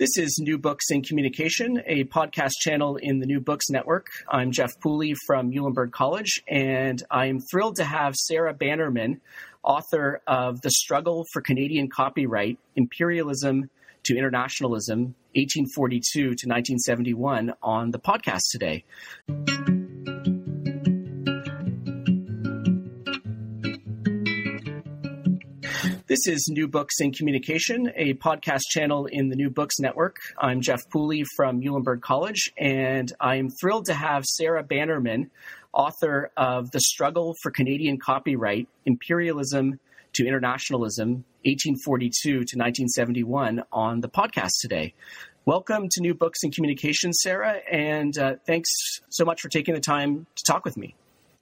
This is New Books in Communication, a podcast channel in the New Books Network. I'm Jeff Pooley from Muhlenberg College, and I'm thrilled to have Sarah Bannerman, author of The Struggle for Canadian Copyright Imperialism to Internationalism, 1842 to 1971, on the podcast today. This is New Books in Communication, a podcast channel in the New Books Network. I'm Jeff Pooley from Muhlenberg College, and I'm thrilled to have Sarah Bannerman, author of The Struggle for Canadian Copyright Imperialism to Internationalism, 1842 to 1971, on the podcast today. Welcome to New Books in Communication, Sarah, and uh, thanks so much for taking the time to talk with me.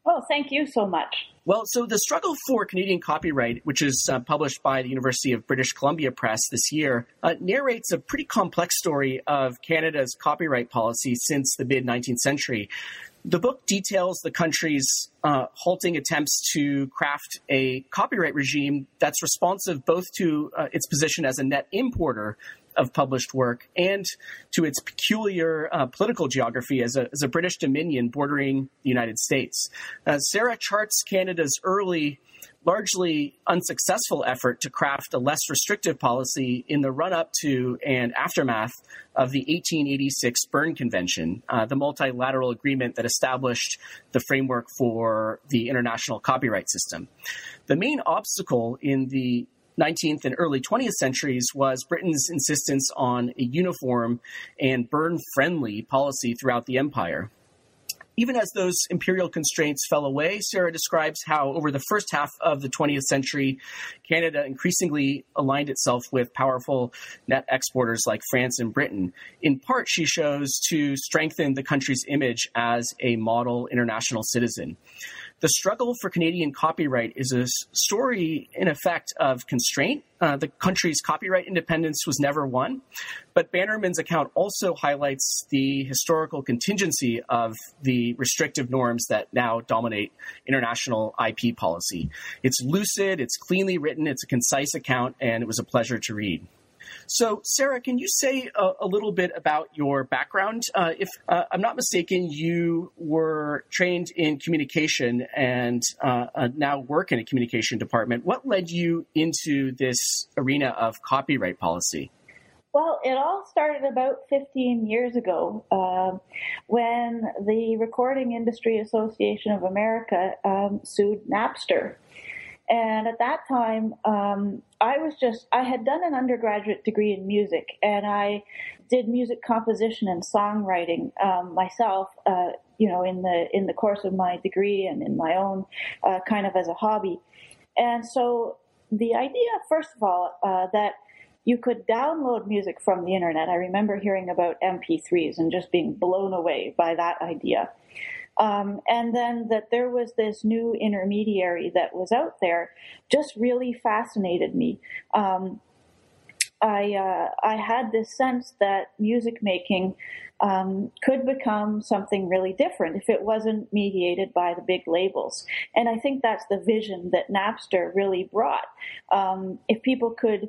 Well, thank you so much. Well, so the struggle for Canadian copyright, which is uh, published by the University of British Columbia Press this year, uh, narrates a pretty complex story of Canada's copyright policy since the mid 19th century. The book details the country's uh, halting attempts to craft a copyright regime that's responsive both to uh, its position as a net importer of published work and to its peculiar uh, political geography as a, as a British dominion bordering the United States. Uh, Sarah charts Canada's early largely unsuccessful effort to craft a less restrictive policy in the run up to and aftermath of the 1886 Berne Convention, uh, the multilateral agreement that established the framework for the international copyright system. The main obstacle in the 19th and early 20th centuries was Britain's insistence on a uniform and Berne friendly policy throughout the empire. Even as those imperial constraints fell away, Sarah describes how over the first half of the 20th century, Canada increasingly aligned itself with powerful net exporters like France and Britain. In part, she shows to strengthen the country's image as a model international citizen. The struggle for Canadian copyright is a story, in effect, of constraint. Uh, the country's copyright independence was never won, but Bannerman's account also highlights the historical contingency of the restrictive norms that now dominate international IP policy. It's lucid, it's cleanly written, it's a concise account, and it was a pleasure to read. So, Sarah, can you say a, a little bit about your background? Uh, if uh, I'm not mistaken, you were trained in communication and uh, uh, now work in a communication department. What led you into this arena of copyright policy? Well, it all started about 15 years ago uh, when the Recording Industry Association of America um, sued Napster. And at that time, um, I was just, I had done an undergraduate degree in music and I did music composition and songwriting um, myself, uh, you know, in the, in the course of my degree and in my own uh, kind of as a hobby. And so the idea, first of all, uh, that you could download music from the internet. I remember hearing about MP3s and just being blown away by that idea. Um, and then that there was this new intermediary that was out there just really fascinated me. Um, I uh, I had this sense that music making um, could become something really different if it wasn't mediated by the big labels, and I think that's the vision that Napster really brought. Um, if people could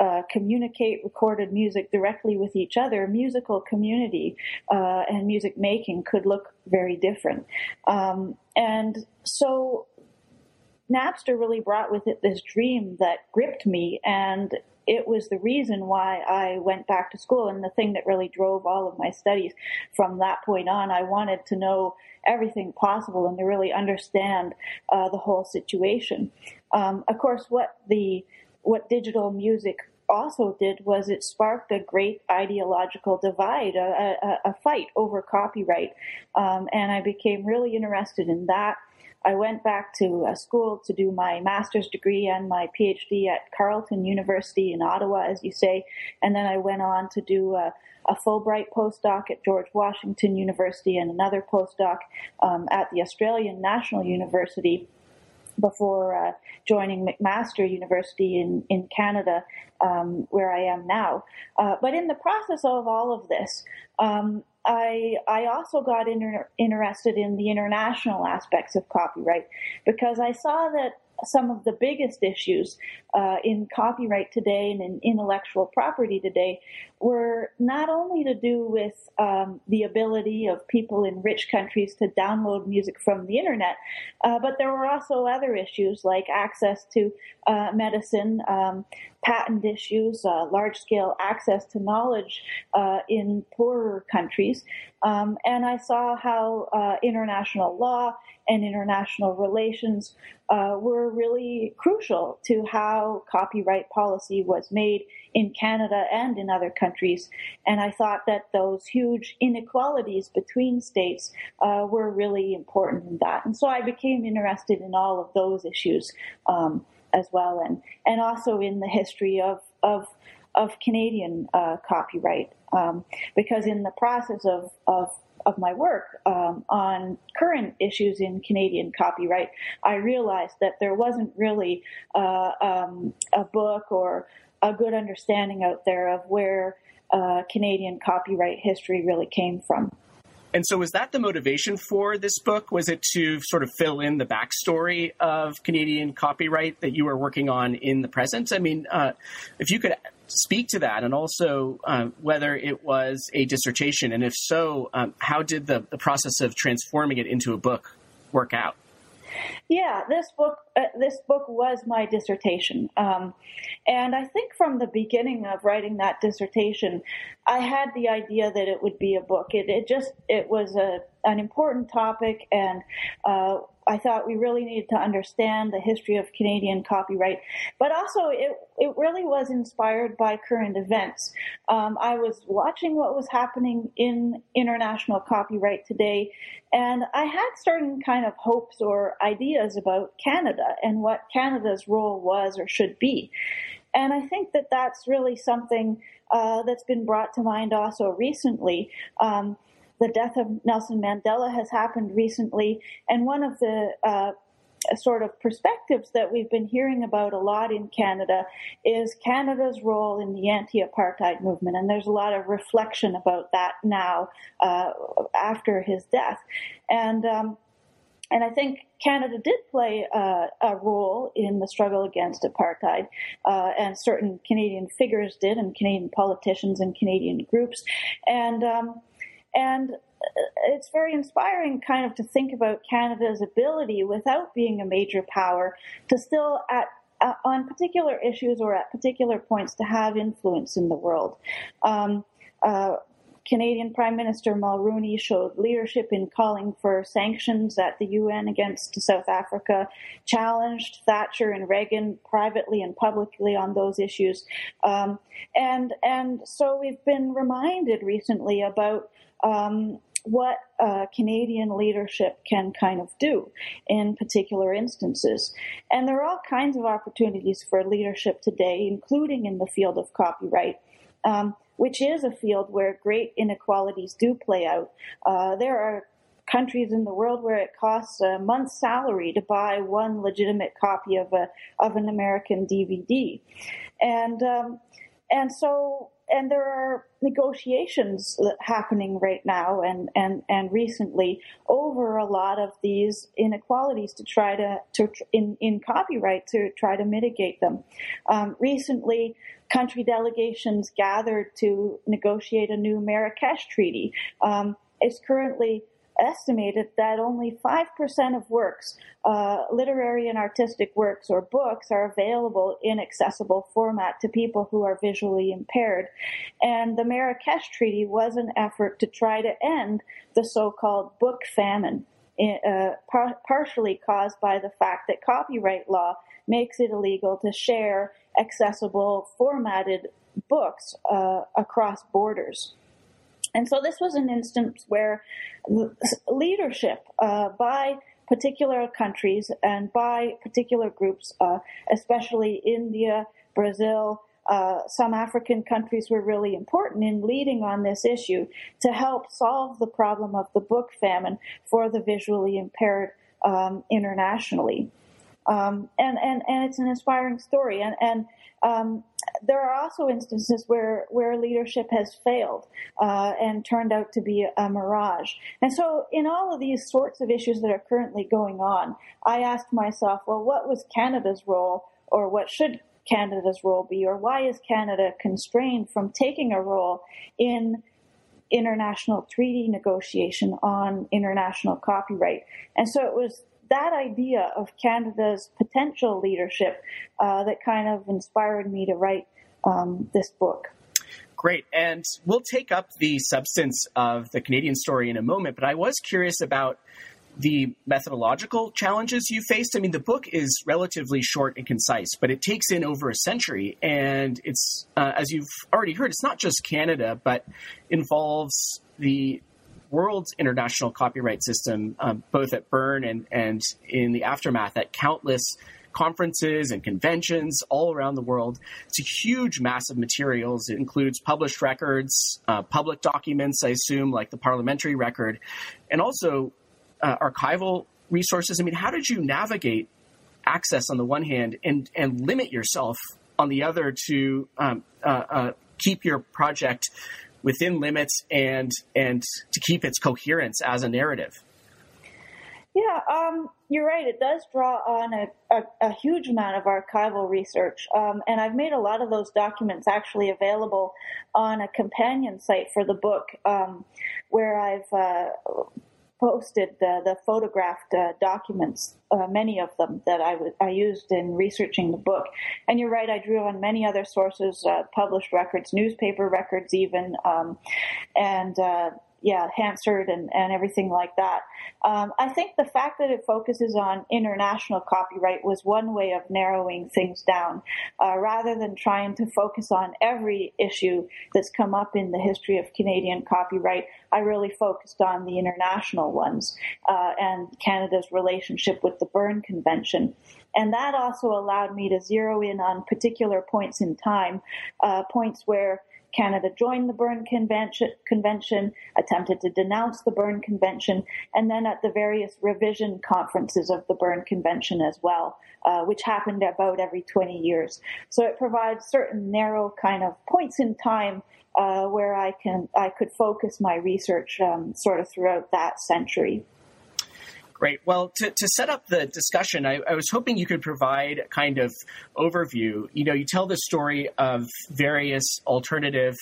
uh, communicate recorded music directly with each other, musical community uh, and music making could look very different. Um, and so Napster really brought with it this dream that gripped me and it was the reason why I went back to school and the thing that really drove all of my studies from that point on. I wanted to know everything possible and to really understand uh, the whole situation. Um, of course, what the what digital music also did was it sparked a great ideological divide, a, a, a fight over copyright. Um, and I became really interested in that. I went back to uh, school to do my master's degree and my PhD at Carleton University in Ottawa, as you say, and then I went on to do a, a Fulbright postdoc at George Washington University and another postdoc um, at the Australian National University before uh, joining McMaster University in, in Canada, um, where I am now. Uh, but in the process of all of this, um, I, I also got inter- interested in the international aspects of copyright because I saw that some of the biggest issues uh, in copyright today and in intellectual property today were not only to do with um, the ability of people in rich countries to download music from the internet, uh, but there were also other issues like access to uh, medicine, um, patent issues, uh, large scale access to knowledge uh, in poorer countries. Um, and I saw how uh, international law and international relations uh, were really crucial to how copyright policy was made in Canada and in other countries. And I thought that those huge inequalities between states uh, were really important in that. And so I became interested in all of those issues um, as well, and and also in the history of of of Canadian uh, copyright, um, because in the process of of of my work um, on current issues in Canadian copyright, I realized that there wasn't really uh, um, a book or a good understanding out there of where uh, Canadian copyright history really came from. And so, was that the motivation for this book? Was it to sort of fill in the backstory of Canadian copyright that you were working on in the present? I mean, uh, if you could speak to that, and also uh, whether it was a dissertation, and if so, um, how did the, the process of transforming it into a book work out? Yeah, this book uh, this book was my dissertation, um, and I think from the beginning of writing that dissertation, I had the idea that it would be a book. It, it just it was a an important topic, and uh, I thought we really needed to understand the history of Canadian copyright, but also it it really was inspired by current events. Um, I was watching what was happening in international copyright today, and I had certain kind of hopes or ideas about Canada and what Canada's role was or should be. And I think that that's really something uh, that's been brought to mind also recently. Um, the death of Nelson Mandela has happened recently, and one of the uh, sort of perspectives that we've been hearing about a lot in Canada is Canada's role in the anti-apartheid movement, and there's a lot of reflection about that now uh, after his death, and. Um, and I think Canada did play uh, a role in the struggle against apartheid, uh, and certain Canadian figures did, and Canadian politicians and Canadian groups. And um, and it's very inspiring kind of to think about Canada's ability without being a major power to still at uh, on particular issues or at particular points to have influence in the world. Um, uh, Canadian Prime Minister Mulroney showed leadership in calling for sanctions at the UN against South Africa, challenged Thatcher and Reagan privately and publicly on those issues, um, and and so we've been reminded recently about um, what uh, Canadian leadership can kind of do in particular instances. And there are all kinds of opportunities for leadership today, including in the field of copyright. Um, which is a field where great inequalities do play out. Uh, there are countries in the world where it costs a month's salary to buy one legitimate copy of a of an American DVD, and um, and so and there are negotiations happening right now and, and, and recently over a lot of these inequalities to try to, to in, in copyright to try to mitigate them. Um, recently, country delegations gathered to negotiate a new Marrakesh Treaty. Um, it's currently estimated that only 5% of works, uh, literary and artistic works or books, are available in accessible format to people who are visually impaired. And the Marrakesh Treaty was an effort to try to end the so called book famine. Uh, par- partially caused by the fact that copyright law makes it illegal to share accessible formatted books uh, across borders. And so this was an instance where leadership uh, by particular countries and by particular groups, uh, especially India, Brazil, uh, some African countries were really important in leading on this issue to help solve the problem of the book famine for the visually impaired um, internationally. Um, and, and, and it's an inspiring story. And, and um, there are also instances where, where leadership has failed uh, and turned out to be a, a mirage. And so, in all of these sorts of issues that are currently going on, I asked myself, well, what was Canada's role, or what should Canada's role be, or why is Canada constrained from taking a role in international treaty negotiation on international copyright? And so it was that idea of Canada's potential leadership uh, that kind of inspired me to write um, this book. Great. And we'll take up the substance of the Canadian story in a moment, but I was curious about the methodological challenges you faced. I mean, the book is relatively short and concise, but it takes in over a century. And it's, uh, as you've already heard, it's not just Canada, but involves the world's international copyright system, um, both at Bern and, and in the aftermath at countless conferences and conventions all around the world. It's a huge mass of materials. It includes published records, uh, public documents, I assume, like the parliamentary record, and also uh, archival resources. I mean, how did you navigate access on the one hand and, and limit yourself on the other to um, uh, uh keep your project within limits and and to keep its coherence as a narrative. Yeah, um, you're right. It does draw on a, a, a huge amount of archival research, um, and I've made a lot of those documents actually available on a companion site for the book, um, where I've uh, posted the photographed uh, documents, uh, many of them that I, w- I used in researching the book. And you're right, I drew on many other sources, uh, published records, newspaper records, even, um, and uh, yeah, Hansard and, and everything like that. Um, I think the fact that it focuses on international copyright was one way of narrowing things down, uh, rather than trying to focus on every issue that's come up in the history of Canadian copyright. I really focused on the international ones uh, and Canada's relationship with the Berne Convention. And that also allowed me to zero in on particular points in time, uh, points where Canada joined the Berne Convention, Convention, attempted to denounce the Berne Convention, and then at the various revision conferences of the Berne Convention as well, uh, which happened about every 20 years. So it provides certain narrow kind of points in time uh, where I can I could focus my research um, sort of throughout that century. Great. Well, to, to set up the discussion, I, I, was hoping you could provide a kind of overview. You know, you tell the story of various alternative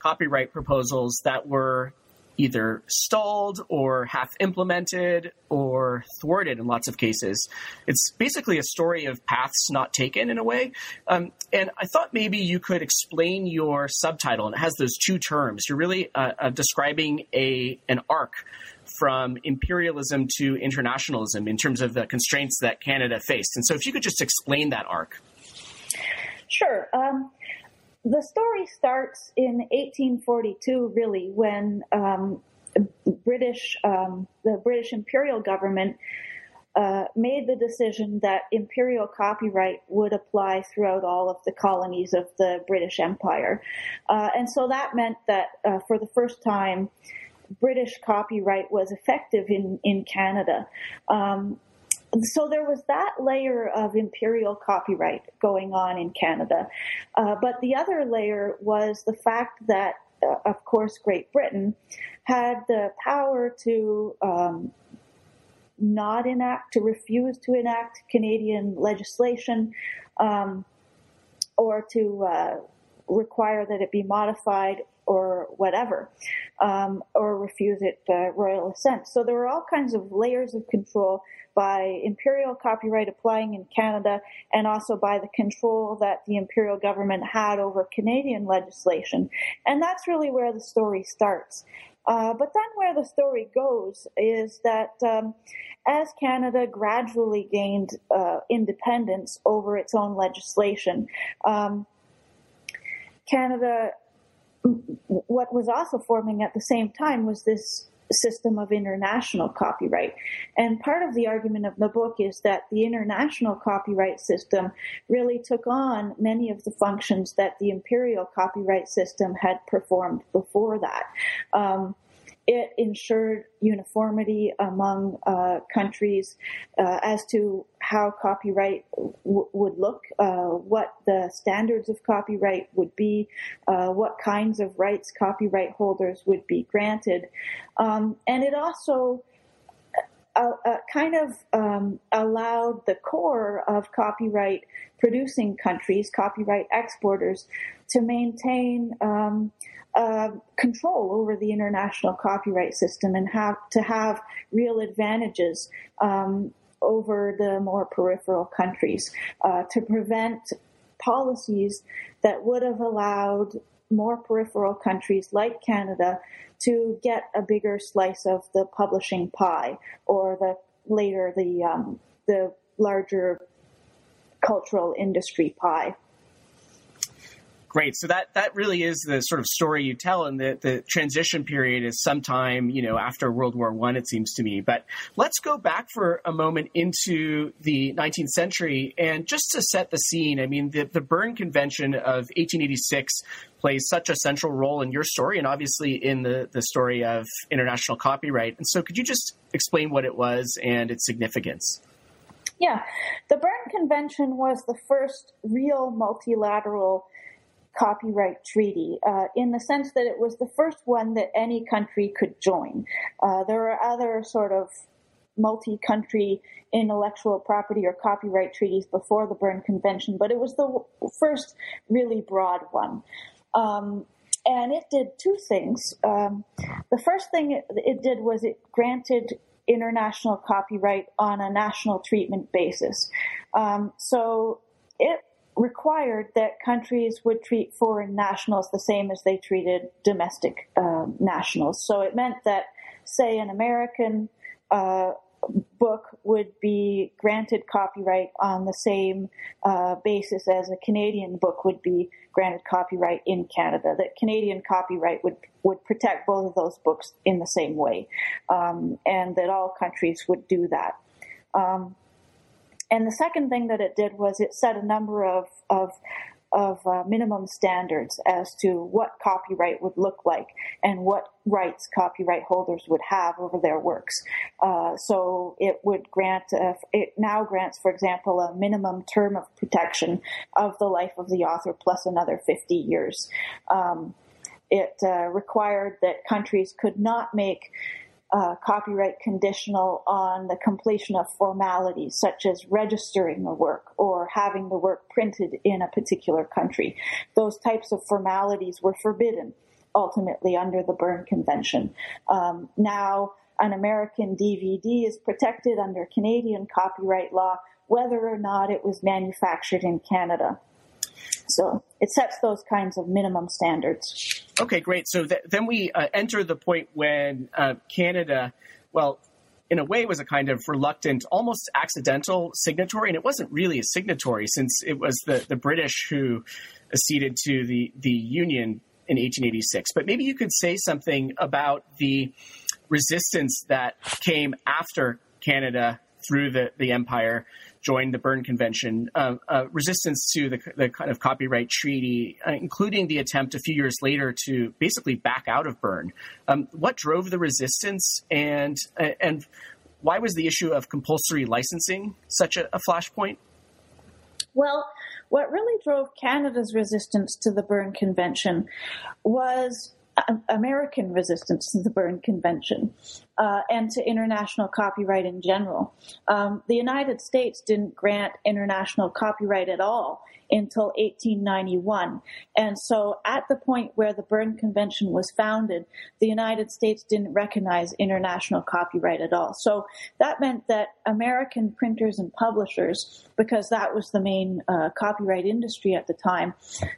copyright proposals that were either stalled or half implemented or thwarted in lots of cases. It's basically a story of paths not taken in a way. Um, and I thought maybe you could explain your subtitle, and it has those two terms. You're really uh, uh, describing a an arc from imperialism to internationalism in terms of the constraints that Canada faced. And so, if you could just explain that arc. Sure. Um, the story starts in 1842, really, when um, British, um, the British imperial government uh, made the decision that imperial copyright would apply throughout all of the colonies of the British Empire. Uh, and so that meant that uh, for the first time, British copyright was effective in, in Canada. Um, so there was that layer of imperial copyright going on in Canada. Uh, but the other layer was the fact that, uh, of course, Great Britain had the power to um, not enact, to refuse to enact Canadian legislation, um, or to uh, require that it be modified or whatever, um, or refuse it uh, royal assent. So there were all kinds of layers of control by imperial copyright applying in Canada and also by the control that the imperial government had over Canadian legislation. And that's really where the story starts. Uh, but then where the story goes is that um, as Canada gradually gained uh, independence over its own legislation, um, Canada, what was also forming at the same time was this system of international copyright. And part of the argument of the book is that the international copyright system really took on many of the functions that the imperial copyright system had performed before that. Um, it ensured uniformity among uh, countries uh, as to how copyright w- would look, uh, what the standards of copyright would be, uh, what kinds of rights copyright holders would be granted. Um, and it also uh, kind of um, allowed the core of copyright producing countries, copyright exporters, to maintain um, uh, control over the international copyright system and have to have real advantages um, over the more peripheral countries uh, to prevent policies that would have allowed more peripheral countries like Canada to get a bigger slice of the publishing pie or the later the um, the larger cultural industry pie. Great. So that that really is the sort of story you tell, and the the transition period is sometime you know after World War One, it seems to me. But let's go back for a moment into the 19th century, and just to set the scene. I mean, the the Berne Convention of 1886 plays such a central role in your story, and obviously in the the story of international copyright. And so, could you just explain what it was and its significance? Yeah, the Berne Convention was the first real multilateral copyright treaty uh, in the sense that it was the first one that any country could join. Uh, there are other sort of multi country intellectual property or copyright treaties before the Berne Convention, but it was the first really broad one. Um, and it did two things. Um, the first thing it, did was it granted international copyright on a national treatment basis. Um, so it required that countries would treat foreign nationals the same as they treated domestic um, nationals. So it meant that, say, an American uh, book would be granted copyright on the same uh, basis as a Canadian book would be granted copyright in Canada. That Canadian copyright would would protect both of those books in the same way, um, and that all countries would do that. Um, and the second thing that it did was it set a number of, of of uh, minimum standards as to what copyright would look like and what rights copyright holders would have over their works. Uh, so it would grant, uh, it now grants, for example, a minimum term of protection of the life of the author plus another 50 years. Um, it uh, required that countries could not make uh, copyright conditional on the completion of formalities such as registering the work or having the work printed in a particular country. Those types of formalities were forbidden ultimately under the Berne Convention. Um, now, an American DVD is protected under Canadian copyright law whether or not it was manufactured in Canada. So it sets those kinds of minimum standards. Okay, great. So th- then we uh, enter the point when uh, Canada, well, in a way, was a kind of reluctant, almost accidental signatory, and it wasn't really a signatory since it was the, the British who acceded to the, the Union in 1886. But maybe you could say something about the resistance that came after Canada through the, the empire joined the Berne Convention, uh, uh, resistance to the, the, kind of copyright treaty, uh, including the attempt a few years later to basically back out of Berne. Um, what drove the resistance, and uh, and why was the issue of compulsory licensing such a, a flashpoint? Well, what really drove Canada's resistance to the Berne Convention was American resistance to the Berne Convention uh, and to international copyright in general. Um, the United States didn't grant international copyright at all until 1891. And so at the point where the Berne Convention was founded, the United States didn't recognize international copyright at all. So that meant that American printers and publishers, because that was the main uh, copyright industry at the time,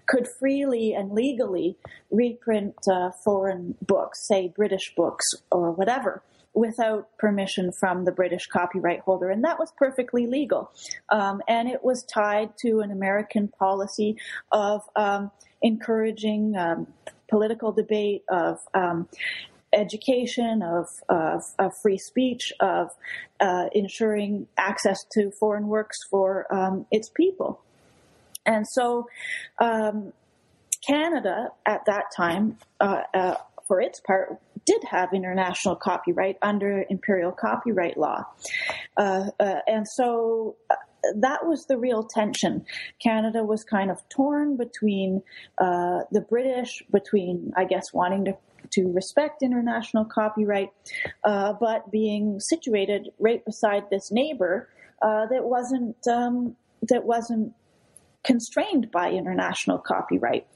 could freely and legally reprint uh, foreign books, say British books or whatever without permission from the British copyright holder, and that was perfectly legal. Um, and it was tied to an American policy of um, encouraging um, political debate, of um, education, of, of, of, free speech, of uh, ensuring access to foreign works for um, its people. And so um, Canada at that time, uh, uh, for its part, did have international copyright under imperial copyright law. Uh, uh, and so uh, that was the real tension. Canada was kind of torn between uh, the British, between, I guess, wanting to to respect international copyright, uh, but being situated right beside this neighbor uh, that wasn't um, that wasn't constrained by international copyright.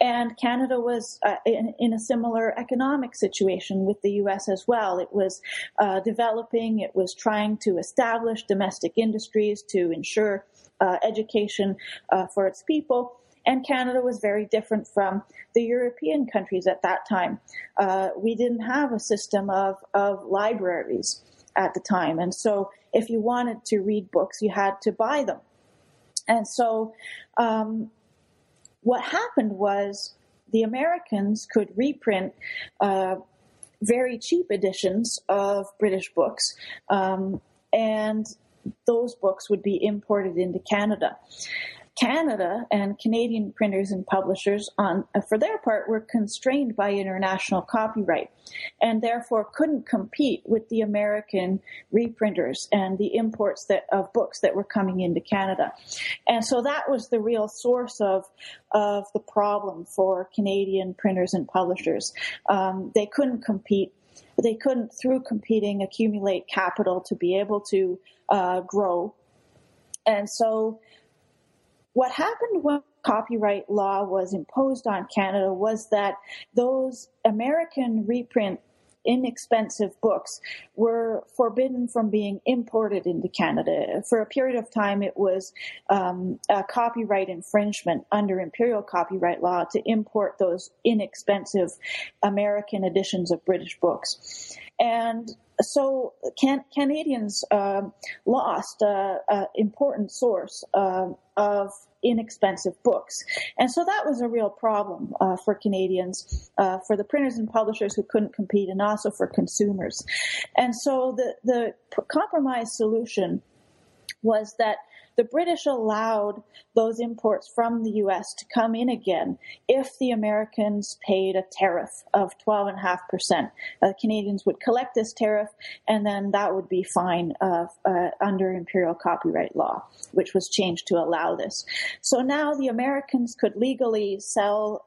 And Canada was uh, in, in, a similar economic situation with the US as well. It was uh, developing, it was trying to establish domestic industries to ensure uh, education uh, for its people. And Canada was very different from the European countries at that time. Uh, we didn't have a system of, of libraries at the time. And so if you wanted to read books, you had to buy them. And so, um, what happened was the Americans could reprint uh, very cheap editions of British books, um, and those books would be imported into Canada. Canada and Canadian printers and publishers, on uh, for their part, were constrained by international copyright, and therefore couldn't compete with the American reprinters and the imports that, of books that were coming into Canada. And so that was the real source of of the problem for Canadian printers and publishers. Um, they couldn't compete they couldn't, through competing, accumulate capital to be able to uh, grow. And so what happened when copyright law was imposed on Canada was that those American reprint inexpensive books were forbidden from being imported into Canada. For a period of time, it was um, a copyright infringement under imperial copyright law to import those inexpensive American editions of British books. And so can, Canadians uh, lost an important source uh, of inexpensive books. And so that was a real problem uh, for Canadians, uh, for the printers and publishers who couldn't compete, and also for consumers. And so the, the compromise solution was that the British allowed those imports from the U.S. to come in again if the Americans paid a tariff of 12.5%. Uh, Canadians would collect this tariff, and then that would be fine uh, uh, under imperial copyright law, which was changed to allow this. So now the Americans could legally sell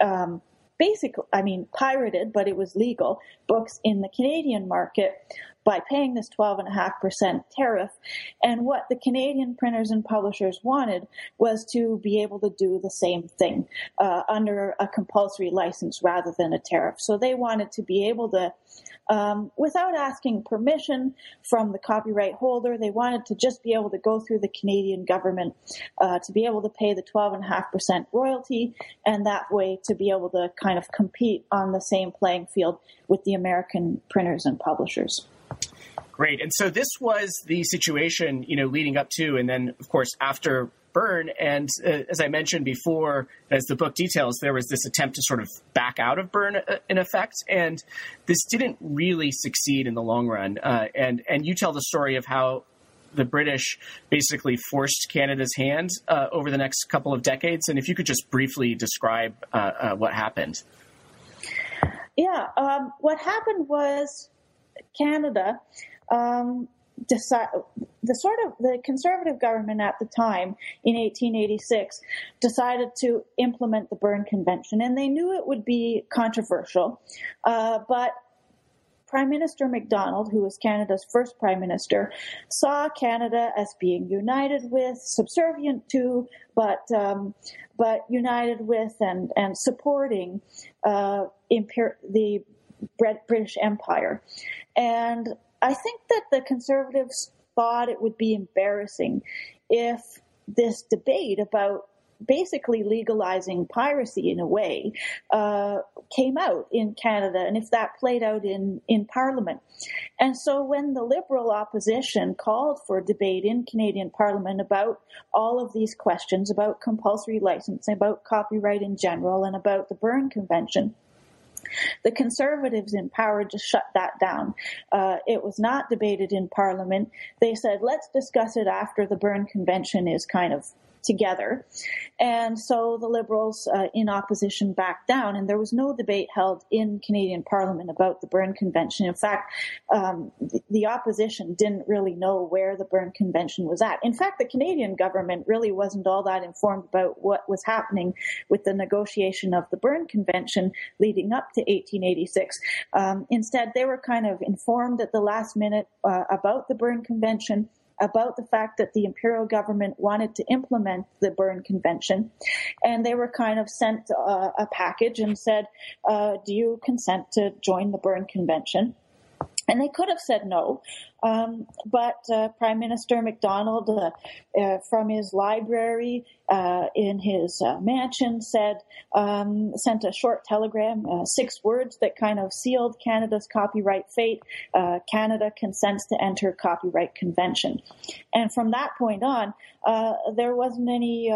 um, basic, I mean, pirated, but it was legal books in the Canadian market by paying this 12.5% tariff. And what the Canadian printers and publishers wanted was to be able to do the same thing uh, under a compulsory license rather than a tariff. So they wanted to be able to um, without asking permission from the copyright holder. They wanted to just be able to go through the Canadian government uh, to be able to pay the 12.5% royalty, and that way to be able to kind of compete on the same playing field with the American printers and publishers. Great. And so this was the situation, you know, leading up to, and then of course after Berne. And uh, as I mentioned before, as the book details, there was this attempt to sort of back out of Berne uh, in effect, and this didn't really succeed in the long run. Uh, and and you tell the story of how the British basically forced Canada's hand uh, over the next couple of decades. And if you could just briefly describe uh, uh, what happened. Yeah, um, what happened was Canada um, the sort of the conservative government at the time in 1886 decided to implement the Berne Convention, and they knew it would be controversial, uh, but Prime Minister Macdonald, who was Canada's first Prime Minister, saw Canada as being united with, subservient to, but um, but united with and and supporting uh, imper- the British Empire, and I think that the conservatives thought it would be embarrassing if this debate about basically legalizing piracy in a way uh, came out in Canada and if that played out in, in Parliament. And so when the Liberal opposition called for a debate in Canadian Parliament about all of these questions about compulsory licensing, about copyright in general, and about the Berne Convention, The Conservatives in power just shut that down. Uh, it was not debated in Parliament. They said, let's discuss it after the Berne Convention is kind of together. And so the Liberals uh, in opposition backed down, and there was no debate held in Canadian Parliament about the Berne Convention. In fact, um, the, the, opposition didn't really know where the Berne Convention was at. In fact, the Canadian government really wasn't all that informed about what was happening with the negotiation of the Berne Convention leading up to 1886. Um, instead, they were kind of informed at the last minute uh, about the Berne Convention about the fact that the imperial government wanted to implement the Berne Convention, and they were kind of sent uh, a package and said, uh, "Do you consent to join the Berne Convention?" And they could have said no, um, but uh, Prime Minister Macdonald, uh, uh, from his library uh, in his uh, mansion, said um, sent a short telegram, uh, six words that kind of sealed Canada's copyright fate. Canada consents to enter copyright convention, and from that point on, there wasn't any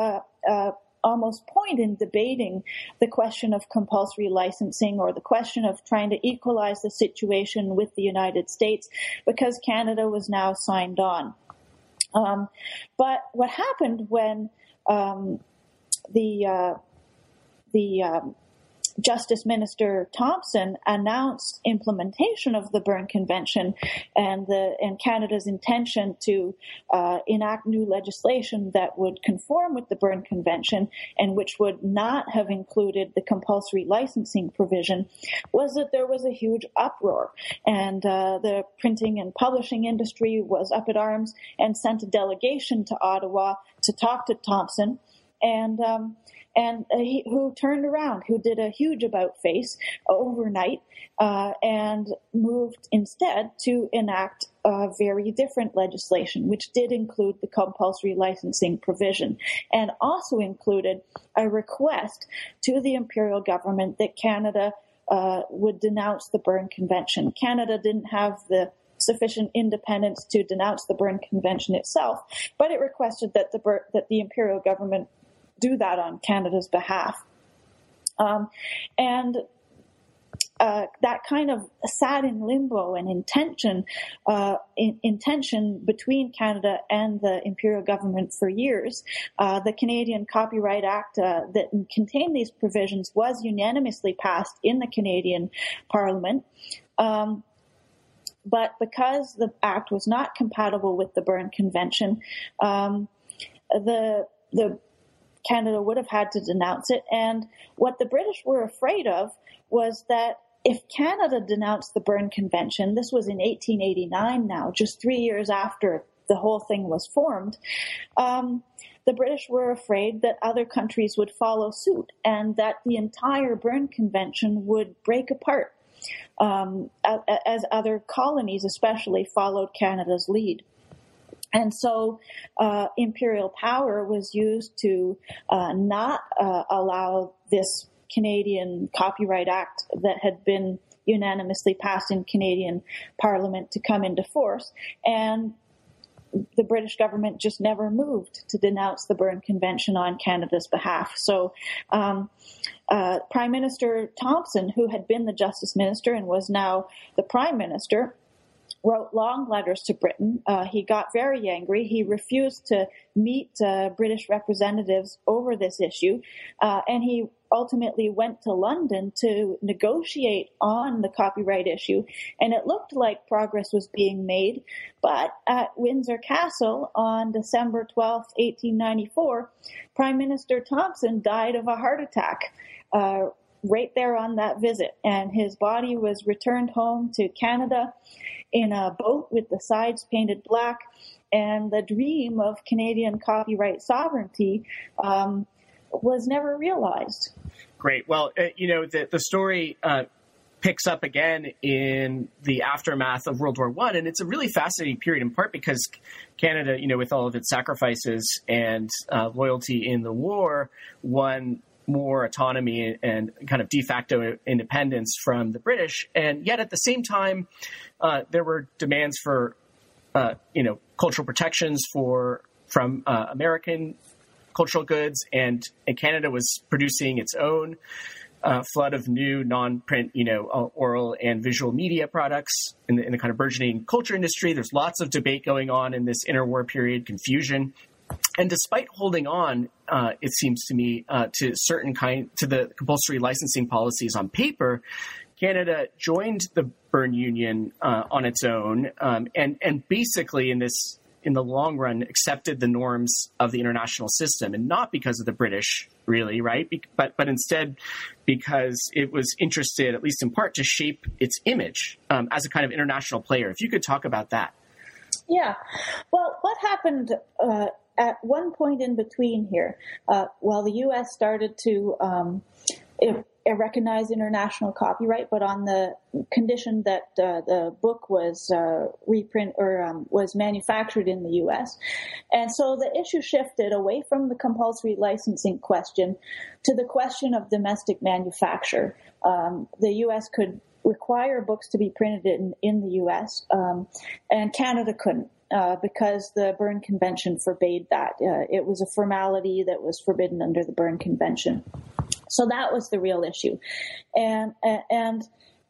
almost point in debating the question of compulsory licensing or the question of trying to equalize the situation with the United States because Canada was now signed on. Um, but what happened when um, the uh, the um, Justice Minister Thompson announced implementation of the Berne Convention and the and Canada's intention to uh, enact new legislation that would conform with the Berne Convention and which would not have included the compulsory licensing provision, was that there was a huge uproar. And uh, the printing and publishing industry was up at arms and sent a delegation to Ottawa to talk to Thompson. And um, and uh, he, who turned around, who did a huge about face overnight, uh, and moved instead to enact very different legislation, which did include the compulsory licensing provision, and also included a request to the imperial government that Canada uh, would denounce the Berne Convention. Canada didn't have the sufficient independence to denounce the Berne Convention itself, but it requested that the that the imperial government do that on Canada's behalf. Um, and uh, that kind of sat in limbo and intention, uh, in, intention between Canada and the imperial government for years. Uh, the Canadian Copyright Act uh, that contained these provisions was unanimously passed in the Canadian Parliament. Um, but because the act was not compatible with the Berne Convention, um, the the Canada would have had to denounce it. And what the British were afraid of was that if Canada denounced the Berne Convention, this was in 1889 now, just three years after the whole thing was formed, um, the British were afraid that other countries would follow suit and that the entire Berne Convention would break apart um, as other colonies, especially, followed Canada's lead. And so uh, imperial power was used to uh, not uh, allow this Canadian Copyright Act that had been unanimously passed in Canadian Parliament to come into force. And the British government just never moved to denounce the Berne Convention on Canada's behalf. So, um, uh, Prime Minister Thompson, who had been the Justice Minister and was now the Prime Minister, wrote long letters to Britain. Uh, he got very angry. He refused to meet uh, British representatives over this issue, uh, and he ultimately went to London to negotiate on the copyright issue. And it looked like progress was being made, but at Windsor Castle on December 12, 1894, Prime Minister Thompson died of a heart attack. Right there on that visit, and his body was returned home to Canada in a boat with the sides painted black. And the dream of Canadian copyright sovereignty um, was never realized. Great. Well, uh, you know, the, the story uh, picks up again in the aftermath of World War One, and it's a really fascinating period in part because Canada, you know, with all of its sacrifices and uh, loyalty in the war, won more autonomy and kind of de facto independence from the British. And yet at the same time, uh, there were demands for, uh, you know, cultural protections for from uh, American cultural goods, and, and Canada was producing its own uh, flood of new non-print, you know, uh, oral and visual media products in the, in the kind of burgeoning culture industry. There's lots of debate going on in this interwar period, confusion. And despite holding on, uh, it seems to me, uh, to certain kind to the compulsory licensing policies on paper, Canada joined the Berne Union uh, on its own, um, and and basically in this in the long run accepted the norms of the international system, and not because of the British, really, right? Be- but but instead because it was interested, at least in part, to shape its image um, as a kind of international player. If you could talk about that. Yeah. Well, what happened uh, at one point in between here, uh, while the U.S. started to um, recognize international copyright, but on the condition that uh, the book was uh, reprint or um, was manufactured in the U.S. And so the issue shifted away from the compulsory licensing question to the question of domestic manufacture. Um, the U.S. could require books to be printed in, in the U.S. Um, and Canada couldn't. Uh, because the Berne Convention forbade that. Uh, it was a formality that was forbidden under the Berne Convention. So that was the real issue. And, and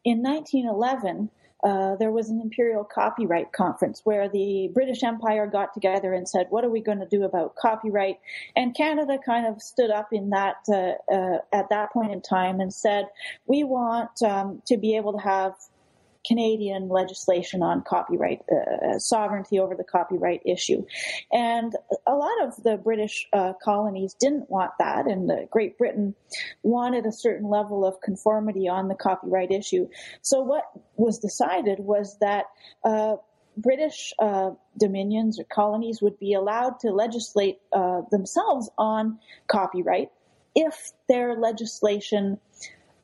in 1911, uh, there was an imperial copyright conference where the British Empire got together and said, "What are we going to do about copyright?" And Canada kind of stood up in that uh, uh, at that point in time and said, "We want um, to be able to have Canadian legislation on copyright uh, sovereignty over the copyright issue. And a lot of the British uh, colonies didn't want that, and Great Britain wanted a certain level of conformity on the copyright issue. So what was decided was that uh, British uh, dominions or colonies would be allowed to legislate uh, themselves on copyright if their legislation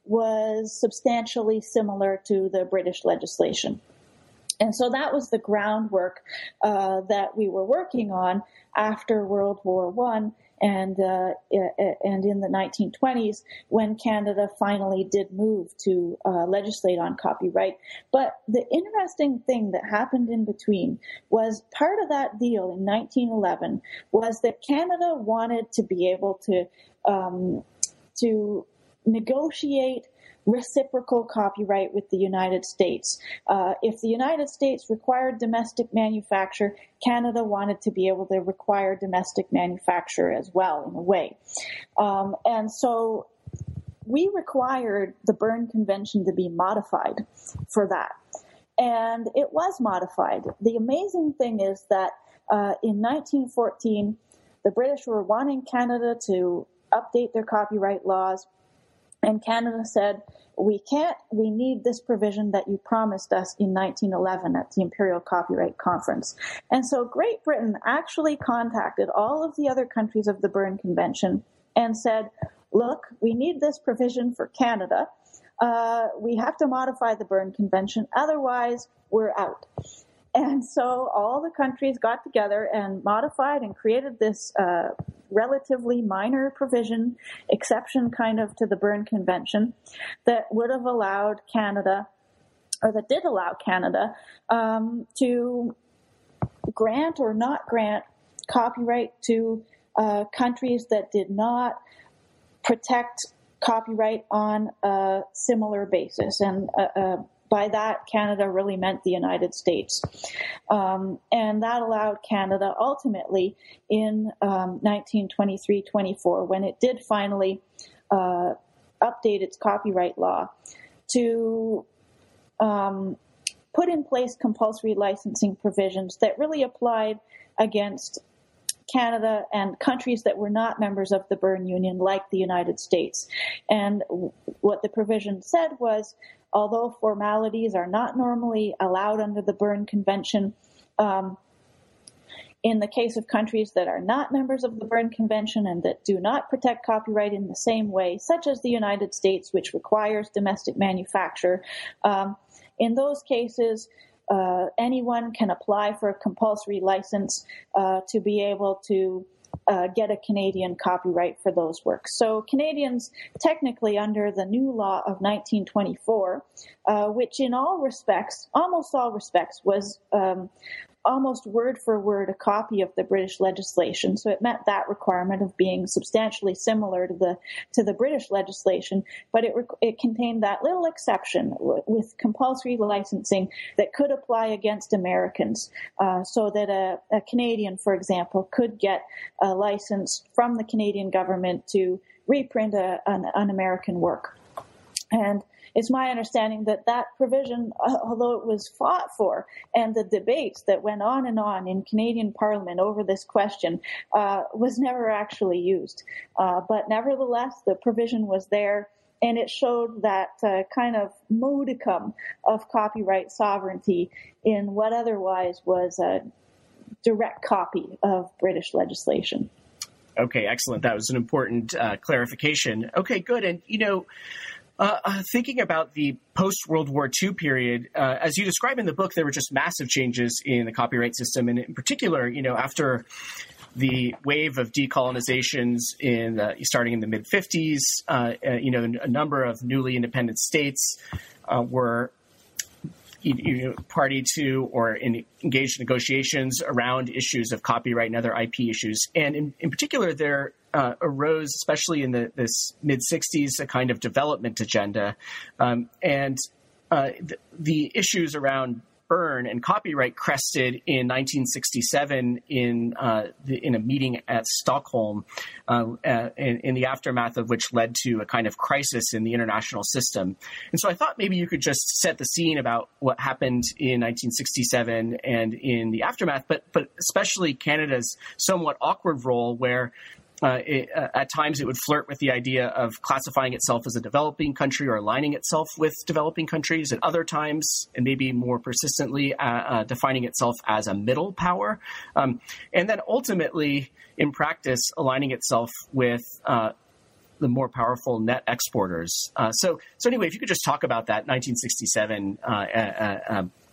was substantially similar to the British legislation. And so that was the groundwork uh, that we were working on after World War One and uh, and in the 1920s when Canada finally did move to uh, legislate on copyright. But the interesting thing that happened in between was part of that deal in 1911 was that Canada wanted to be able to um, to negotiate reciprocal copyright with the United States. Uh, if the United States required domestic manufacture, Canada wanted to be able to require domestic manufacture as well, in a way. Um, and so we required the Berne Convention to be modified for that. And it was modified. The amazing thing is that uh, in 1914, the British were wanting Canada to update their copyright laws and Canada said, we can't, we need this provision that you promised us in 1911 at the Imperial Copyright Conference. And so Great Britain actually contacted all of the other countries of the Berne Convention and said, look, we need this provision for Canada. Uh, we have to modify the Berne Convention, otherwise we're out. And so all the countries got together and modified and created this uh, relatively minor provision, exception kind of to the Berne Convention, that would have allowed Canada, or that did allow Canada, um, to grant or not grant copyright to uh, countries that did not protect copyright on a similar basis. And uh, uh, by that, Canada really meant the United States. Um, and that allowed Canada ultimately in um, 1923 24, when it did finally uh, update its copyright law, to um, put in place compulsory licensing provisions that really applied against Canada and countries that were not members of the Berne Union, like the United States. And what the provision said was although formalities are not normally allowed under the Berne Convention, um, in the case of countries that are not members of the Berne Convention and that do not protect copyright in the same way, such as the United States, which requires domestic manufacture, um, in those cases, uh, anyone can apply for a compulsory license uh, to be able to uh, get a Canadian copyright for those works. So Canadians, technically under the new law of 1924, uh, which in all respects, almost all respects, was um, almost word for word a copy of the British legislation. So it met that requirement of being substantially similar to the to the British legislation, but it it contained that little exception with compulsory licensing that could apply against Americans, uh, so that a, a Canadian, for example, could get a license from the Canadian government to reprint a, an, an American work. And it's my understanding that that provision, uh, although it was fought for, and the debates that went on and on in Canadian Parliament over this question, uh, was never actually used. Uh, but nevertheless, the provision was there. And it showed that uh, kind of modicum of copyright sovereignty in what otherwise was a direct copy of British legislation. Okay, excellent. That was an important uh, clarification. Okay, good. And, you know, uh, uh, thinking about the post World War II period, uh, as you describe in the book, there were just massive changes in the copyright system, and in particular, you know, after the wave of decolonizations in starting in the mid 50s, uh, uh, you know, a number of newly independent states were you know, party to or in, engaged negotiations around issues of copyright and other IP issues. And in, in particular, there uh, arose, especially in the this mid '60s, a kind of development agenda, um, and uh, the, the issues around Berne and copyright crested in 1967 in uh, the, in a meeting at Stockholm, uh, uh, in, in, the aftermath of which led to a kind of crisis in the international system. And so I thought maybe you could just set the scene about what happened in 1967 and in the aftermath, but but especially Canada's somewhat awkward role where uh, uh, at times, it would flirt with the idea of classifying itself as a developing country or aligning itself with developing countries. At other times, and maybe more persistently, uh, uh defining itself as a middle power. Um, and then ultimately, in practice, aligning itself with uh, the more powerful net exporters. So, so anyway, if you could just talk about that 1967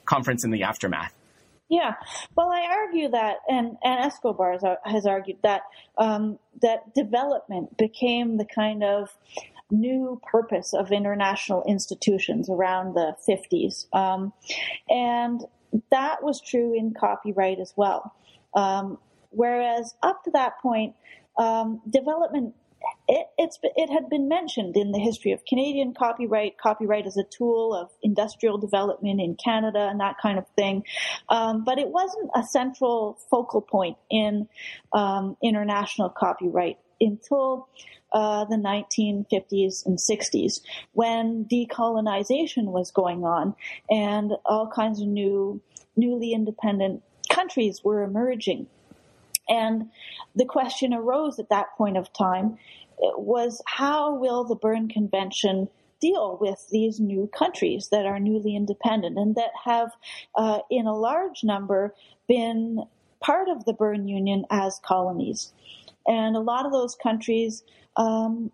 conference in the aftermath. Yeah, well, I argue that, and, and Escobar has argued that um, that development became the kind of new purpose of international institutions around the 50s, um, and that was true in copyright as well. Um, whereas up to that point, um, development it, it's it had been mentioned in the history of Canadian copyright, copyright as a tool of industrial development in Canada and that kind of thing, um, but it wasn't a central focal point in um, international copyright until uh, the 1950s and 60s when decolonization was going on and all kinds of new, newly independent countries were emerging. And the question arose at that point of time was how will the Berne Convention deal with these new countries that are newly independent and that have, uh, in a large number, been part of the Berne Union as colonies. And a lot of those countries um,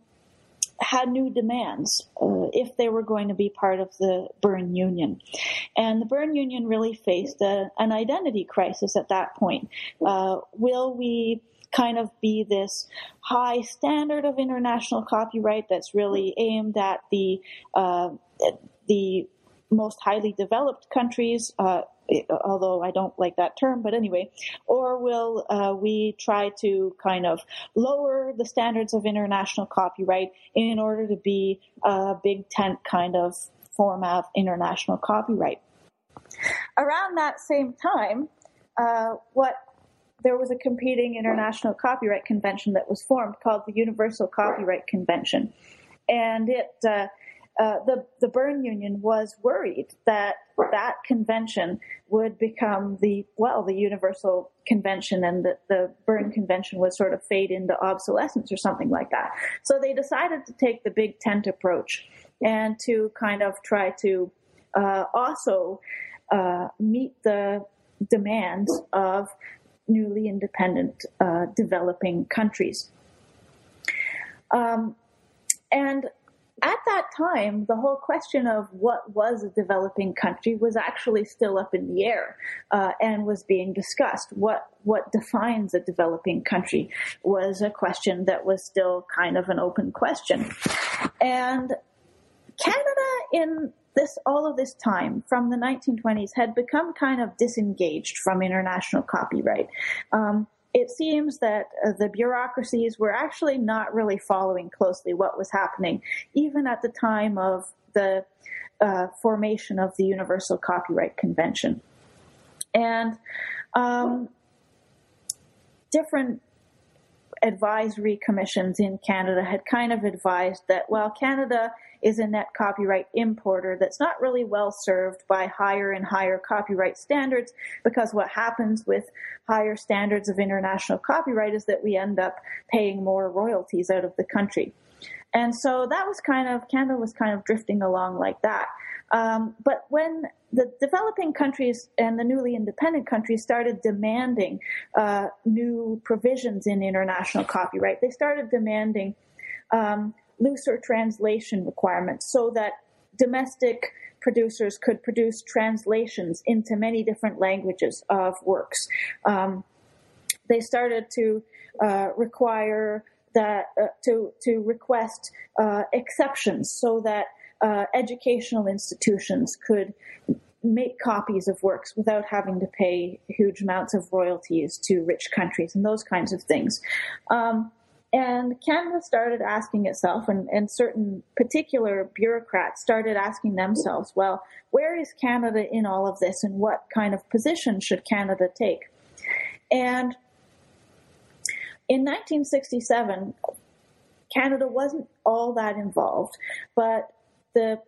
had new demands uh, if they were going to be part of the Berne Union. And the Berne Union really faced a, an identity crisis at that point. Uh, will we kind of be this high standard of international copyright that's really aimed at the uh, the most highly developed countries, uh, although I don't like that term, but anyway, or will uh, we try to kind of lower the standards of international copyright in order to be a big tent kind of form of international copyright? Around that same time, uh, what there was a competing international copyright convention that was formed called the Universal Copyright Convention, and it uh, uh, the the Berne Union was worried that that convention would become the well the Universal Convention, and that the Berne Convention would sort of fade into obsolescence or something like that. So they decided to take the big tent approach and to kind of try to uh, also uh, meet the demands of newly independent uh, developing countries. Um, and at that time, the whole question of what was a developing country was actually still up in the air uh, and was being discussed. What what defines a developing country was a question that was still kind of an open question. And Canada, in this all of this time from the 1920s had become kind of disengaged from international copyright. Um, it seems that uh, the bureaucracies were actually not really following closely what was happening, even at the time of the uh, formation of the Universal Copyright Convention. And um, different advisory commissions in Canada had kind of advised that, well, Canada is a net copyright importer that's not really well served by higher and higher copyright standards because what happens with higher standards of international copyright is that we end up paying more royalties out of the country. And so that was kind of, Canada was kind of drifting along like that. Um, but when the developing countries and the newly independent countries started demanding uh, new provisions in international copyright, they started demanding um, looser translation requirements so that domestic producers could produce translations into many different languages of works. Um, they started to uh, require that uh, to to request uh, exceptions so that uh, educational institutions could make copies of works without having to pay huge amounts of royalties to rich countries and those kinds of things. Um, and Canada started asking itself, and, and certain particular bureaucrats started asking themselves, well, where is Canada in all of this, and what kind of position should Canada take? And in 1967, Canada wasn't all that involved, but the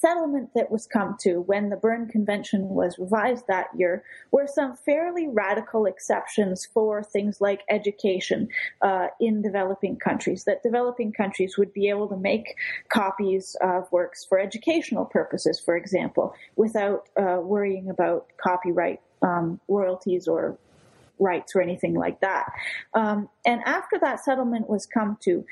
settlement that was come to when the Berne Convention was revised that year were some fairly radical exceptions for things like education uh, in developing countries, that developing countries would be able to make copies of works for educational purposes, for example, without uh, worrying about copyright um, royalties or rights or anything like that. Um, and after that settlement was come to,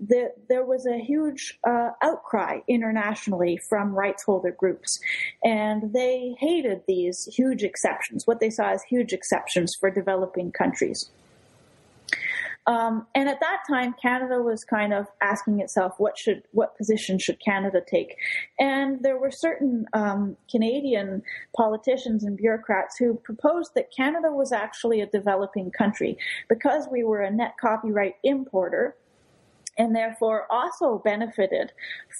the, there was a huge uh, outcry internationally from rights holder groups, and they hated these huge exceptions, what they saw as huge exceptions for developing countries. Um, and at that time, Canada was kind of asking itself, what should, what position should Canada take? And there were certain um, Canadian politicians and bureaucrats who proposed that Canada was actually a developing country because we were a net copyright importer and therefore also benefited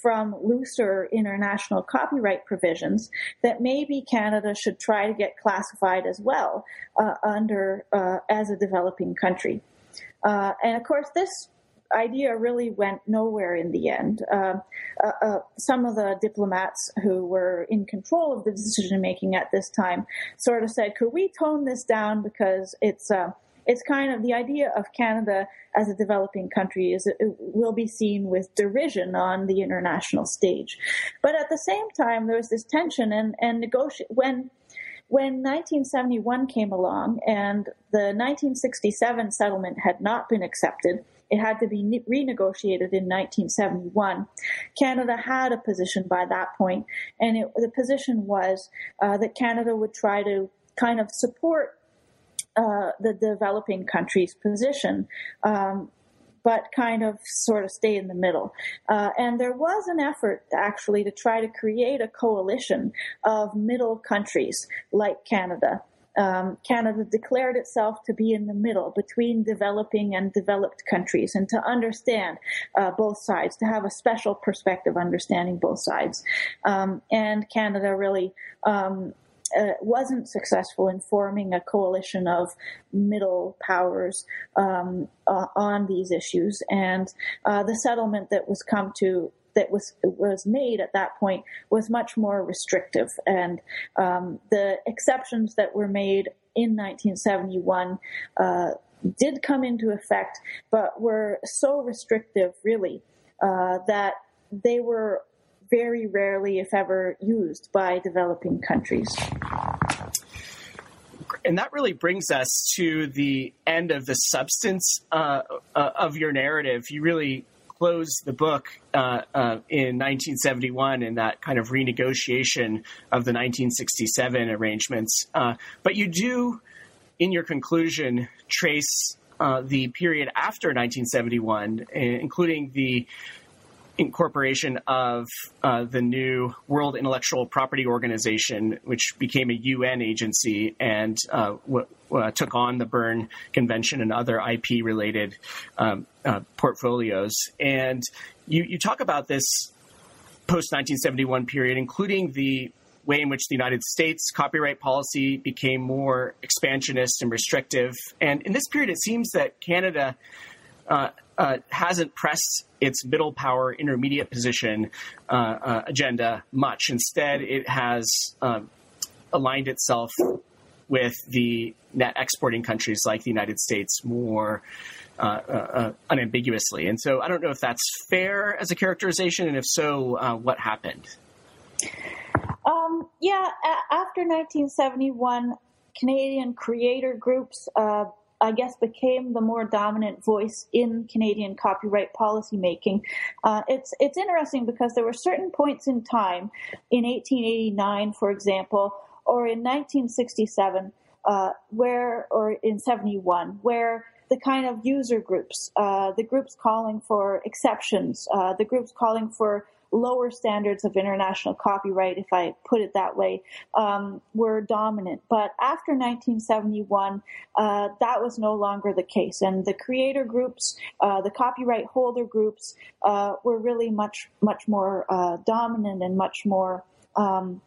from looser international copyright provisions that maybe Canada should try to get classified as well uh, under uh, as a developing country. Uh, and of course, this idea really went nowhere in the end. Uh, uh, uh, some of the diplomats who were in control of the decision making at this time sort of said, "Could we tone this down because it's it's kind of the idea of Canada as a developing country is it will be seen with derision on the international stage. But at the same time, there was this tension and, and negotiate when when 1971 came along and the 1967 settlement had not been accepted, it had to be renegotiated in 1971. Canada had a position by that point, and it, the position was uh, that Canada would try to kind of support uh, the developing country's position. Um, but kind of sort of stay in the middle. Uh, and there was an effort actually to try to create a coalition of middle countries like Canada. Um, Canada declared itself to be in the middle between developing and developed countries and to understand uh, both sides, to have a special perspective understanding both sides. Um, and Canada really um, uh, wasn't successful in forming a coalition of middle powers um, uh, on these issues, and uh, the settlement that was come to that was was made at that point was much more restrictive, and um, the exceptions that were made in 1971 uh, did come into effect, but were so restrictive, really, uh, that they were very rarely, if ever, used by developing countries. And that really brings us to the end of the substance uh, uh, of your narrative. You really close the book uh, uh in 1971 in that kind of renegotiation of the 1967 arrangements. Uh, but you do, in your conclusion, trace uh, the period after 1971, including the incorporation of uh, the new World Intellectual Property Organization, which became a UN agency and uh, w- w- took on the Berne Convention and other IP related um, uh, portfolios. And you, you talk about this post 1971 period, including the way in which the United States copyright policy became more expansionist and restrictive. And in this period, it seems that Canada uh, uh, hasn't pressed its middle power intermediate position uh, uh agenda much. Instead, it has um, aligned itself with the net exporting countries like the United States more uh, uh, unambiguously. And so I don't know if that's fair as a characterization, and if so, what happened? Um, yeah, after 1971, Canadian creator groups I guess, became the more dominant voice in Canadian copyright policymaking. Uh, it's it's interesting because there were certain points in time, in 1889, for example, or in 1967, uh, where or in 71, where the kind of user groups, uh, the groups calling for exceptions, uh, the groups calling for lower standards of international copyright, if I put it that way, um, were dominant. But after 1971, uh, that was no longer the case. And the creator groups, uh, the copyright holder groups, uh, were really much, much more uh, dominant and much more. Um,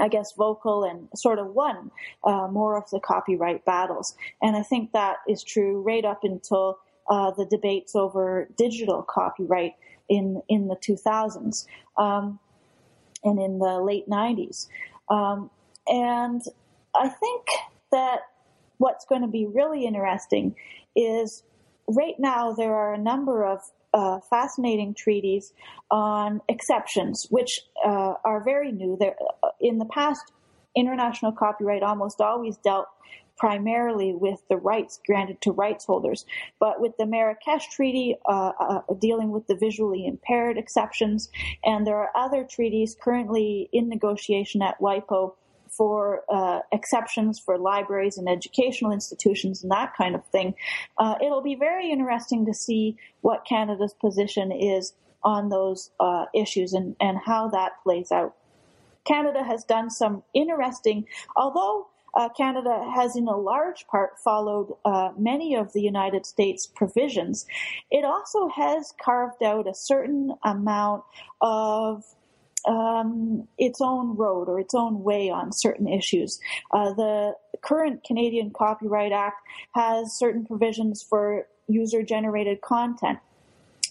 I guess, vocal and sort of won uh, more of the copyright battles. And I think that is true right up until uh, the debates over digital copyright in in the 2000s um, and in the late 90s. Um, and I think that what's going to be really interesting is right now there are a number of uh, fascinating treaties on exceptions, which uh, are very new. There, uh, in the past, international copyright almost always dealt primarily with the rights granted to rights holders. But with the Marrakesh Treaty uh, uh, dealing with the visually impaired exceptions, and there are other treaties currently in negotiation at WIPO for uh, exceptions for libraries and educational institutions and that kind of thing. Uh, it'll be very interesting to see what Canada's position is on those uh, issues and, and how that plays out. Canada has done some interesting, although uh, Canada has, in a large part, followed uh, many of the United States provisions. It also has carved out a certain amount of um, its own road or its own way on certain issues. Uh, the current Canadian Copyright Act has certain provisions for user generated content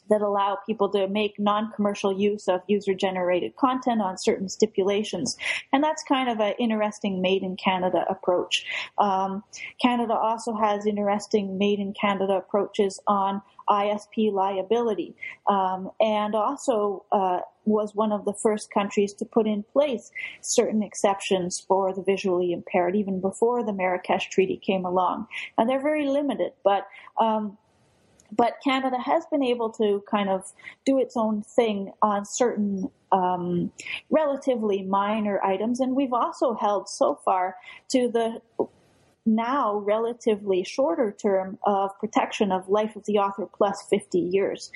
that allow people to make non-commercial use of user-generated content on certain stipulations, and that's kind of an interesting made in Canada approach. Um, Canada also has interesting made in Canada approaches on ISP liability, um, and also uh, was one of the first countries to put in place certain exceptions for the visually impaired, even before the Marrakesh Treaty came along. And they're very limited, but um, but Canada has been able to kind of do its own thing on certain um, relatively minor items, and we've also held so far to the now relatively shorter term of protection of life of the author plus 50 years.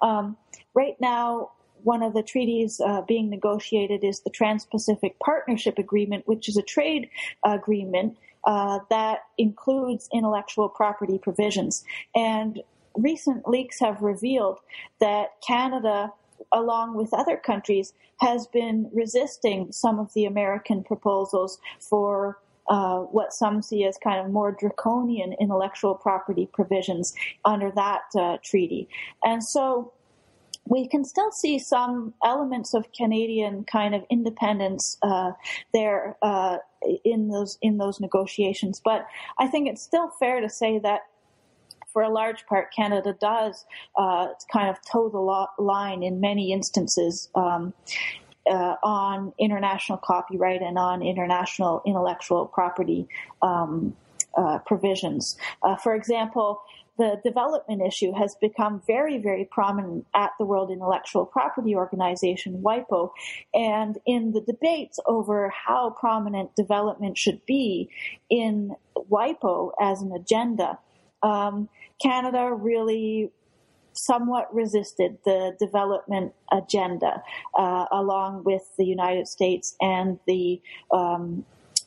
Um, right now, one of the treaties uh, being negotiated is the Trans Pacific Partnership Agreement, which is a trade agreement uh, that includes intellectual property provisions. And recent leaks have revealed that Canada, along with other countries, has been resisting some of the American proposals for uh, what some see as kind of more draconian intellectual property provisions under that uh, treaty. And so we can still see some elements of Canadian kind of independence uh, there uh, in those in those negotiations. But I think it's still fair to say that for a large part, Canada does uh, kind of toe the line in many instances. Um, uh, on international copyright and on international intellectual property um, uh, provisions. Uh, for example, the development issue has become very, very prominent at the World Intellectual Property Organization, WIPO, and in the debates over how prominent development should be in WIPO as an agenda. Um, Canada really somewhat resisted the development agenda, uh, along with the United States and the um,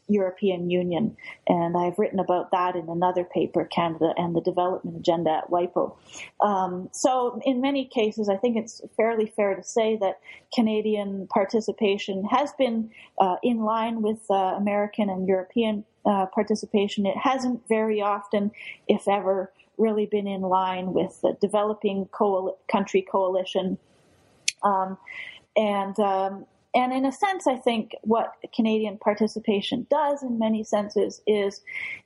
European Union. And I've written about that in another paper, Canada and the Development Agenda at WIPO. Um, so, in many cases, I think it's fairly fair to say that Canadian participation has been uh, in line with uh, American and European uh, participation. It hasn't very often, if ever, really been in line with the developing coal- country coalition. Um, and um, and in a sense, I think what Canadian participation does in many senses is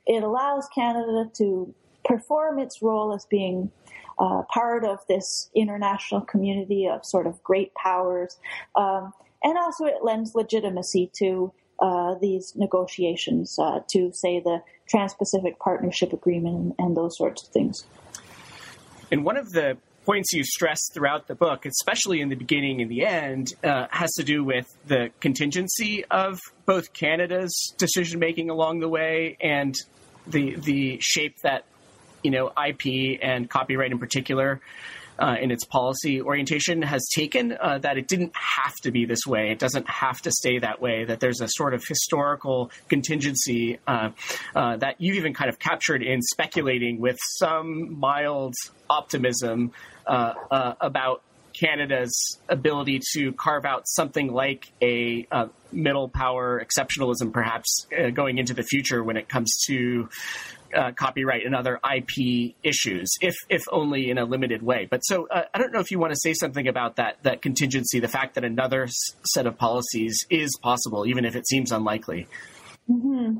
it allows Canada to perform its role as being uh, part of this international community of sort of great powers. Um, and also it lends legitimacy to uh, these negotiations, uh, to say the Trans Pacific Partnership Agreement and, and those sorts of things. And one of the points you stress throughout the book, especially in the beginning and the end, uh, has to do with the contingency of both Canada's decision making along the way and the the shape that you know IP and copyright in particular uh, in its policy orientation has taken uh, that it didn't have to be this way. It doesn't have to stay that way. That there's a sort of historical contingency uh, uh that you've even kind of captured in speculating with some mild optimism uh, uh, about Canada's ability to carve out something like a uh, middle power exceptionalism, perhaps uh, going into the future when it comes to uh, copyright and other IP issues, if if only in a limited way. But so uh, I don't know if you want to say something about that that contingency, the fact that another s- set of policies is possible, even if it seems unlikely. Mm-hmm.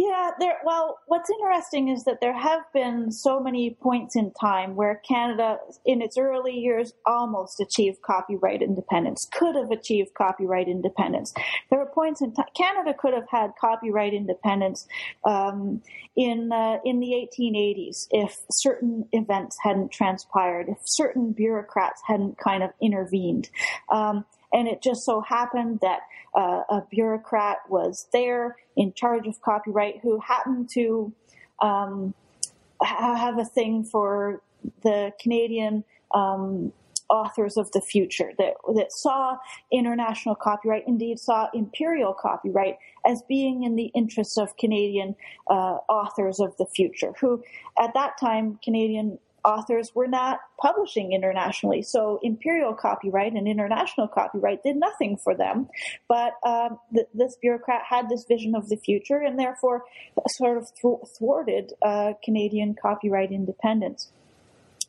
Yeah, there. Well, what's interesting is that there have been so many points in time where Canada, in its early years, almost achieved copyright independence. Could have achieved copyright independence. There were points in time Canada could have had copyright independence um, in uh, in the 1880s if certain events hadn't transpired, if certain bureaucrats hadn't kind of intervened. Um, and it just so happened that uh, a bureaucrat was there in charge of copyright who happened to um, have a thing for the Canadian um, authors of the future that that saw international copyright, indeed saw imperial copyright as being in the interests of Canadian uh, authors of the future, who at that time Canadian authors were not publishing internationally. So imperial copyright and international copyright did nothing for them. But um, th- this bureaucrat had this vision of the future and therefore sort of thwarted uh, Canadian copyright independence.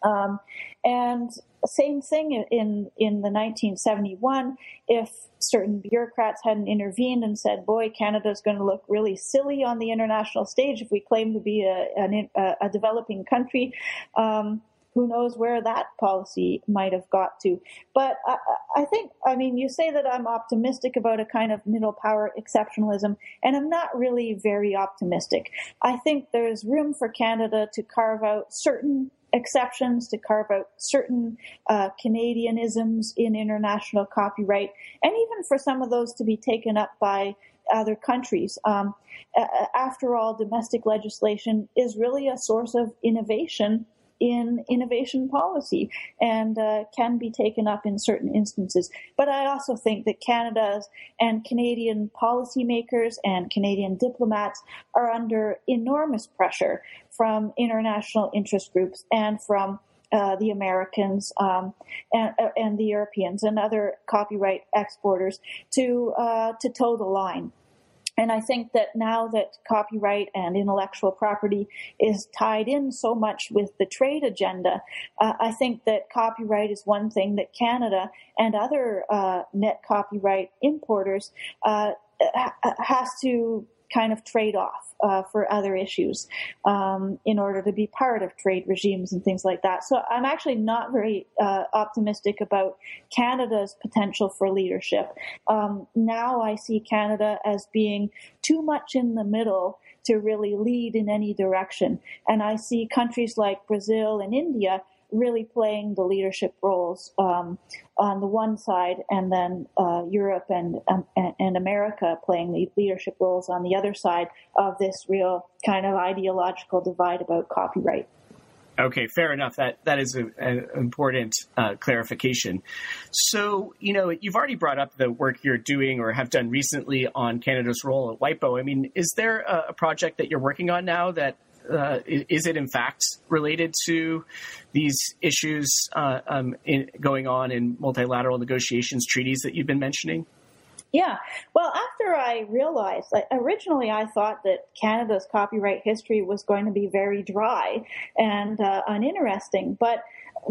Um, and same thing in in the 1971 if certain bureaucrats hadn't intervened and said boy canada's going to look really silly on the international stage if we claim to be a, a, a developing country um, who knows where that policy might have got to. But I, I, think, I mean, you say that I'm optimistic about a kind of middle power exceptionalism, and I'm not really very optimistic. I think there's room for Canada to carve out certain exceptions to carve out certain uh, Canadianisms in international copyright, and even for some of those to be taken up by other countries. Um, after all, domestic legislation is really a source of innovation in innovation policy and uh, can be taken up in certain instances. But I also think that Canada's and Canadian policymakers and Canadian diplomats are under enormous pressure from international interest groups and from uh, the Americans um, and, uh, and, the Europeans and other copyright exporters to uh, to toe the line. And I think that now that copyright and intellectual property is tied in so much with the trade agenda, uh, I think that copyright is one thing that Canada and other uh, net copyright importers uh, has to kind of trade off uh, for other issues um, in order to be part of trade regimes and things like that. So I'm actually not very uh, optimistic about Canada's potential for leadership. Um, now I see Canada as being too much in the middle to really lead in any direction. And I see countries like Brazil and India really playing the leadership roles um, on the one side, and then uh, Europe and, um, and America playing the leadership roles on the other side of this real kind of ideological divide about copyright. Okay, fair enough. That that is an important uh, clarification. So, you know, you've already brought up the work you're doing or have done recently on Canada's role at WIPO. I mean, is there a, a project that you're working on now that uh, is it in fact related to these issues uh, um, in, going on in multilateral negotiations treaties that you've been mentioning? Yeah. Well, after I realized, like, originally I thought that Canada's copyright history was going to be very dry and uh, uninteresting, but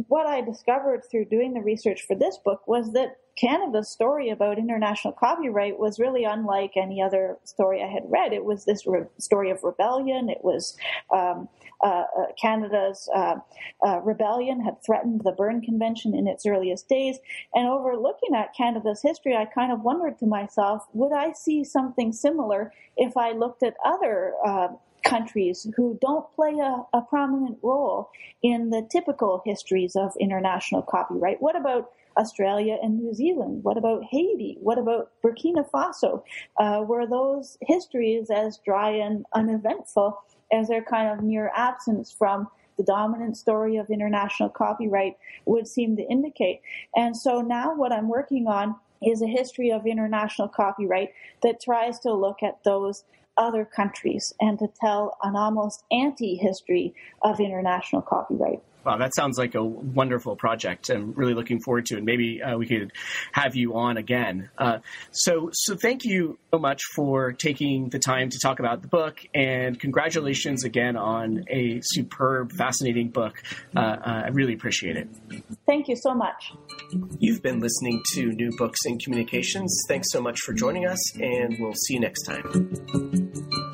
what I discovered through doing the research for this book was that Canada's story about international copyright was really unlike any other story I had read. It was this re- story of rebellion. It was um, uh, uh, Canada's uh, uh, rebellion had threatened the Berne Convention in its earliest days. And over looking at Canada's history, I kind of wondered to myself, would I see something similar if I looked at other uh, countries who don't play a, a, prominent role in the typical histories of international copyright? What about Australia and New Zealand? What about Haiti? What about Burkina Faso? Uh, were those histories as dry and uneventful as their kind of near absence from the dominant story of international copyright would seem to indicate? And so now what I'm working on is a history of international copyright that tries to look at those other countries and to tell an almost anti history of international copyright. Wow, that sounds like a wonderful project. I'm really looking forward to it. Maybe uh, we could have you on again. Uh, so, so thank you so much for taking the time to talk about the book, and congratulations again on a superb, fascinating book. Uh, uh I really appreciate it. Thank you so much. You've been listening to New Books in Communications. Thanks so much for joining us, and we'll see you next time.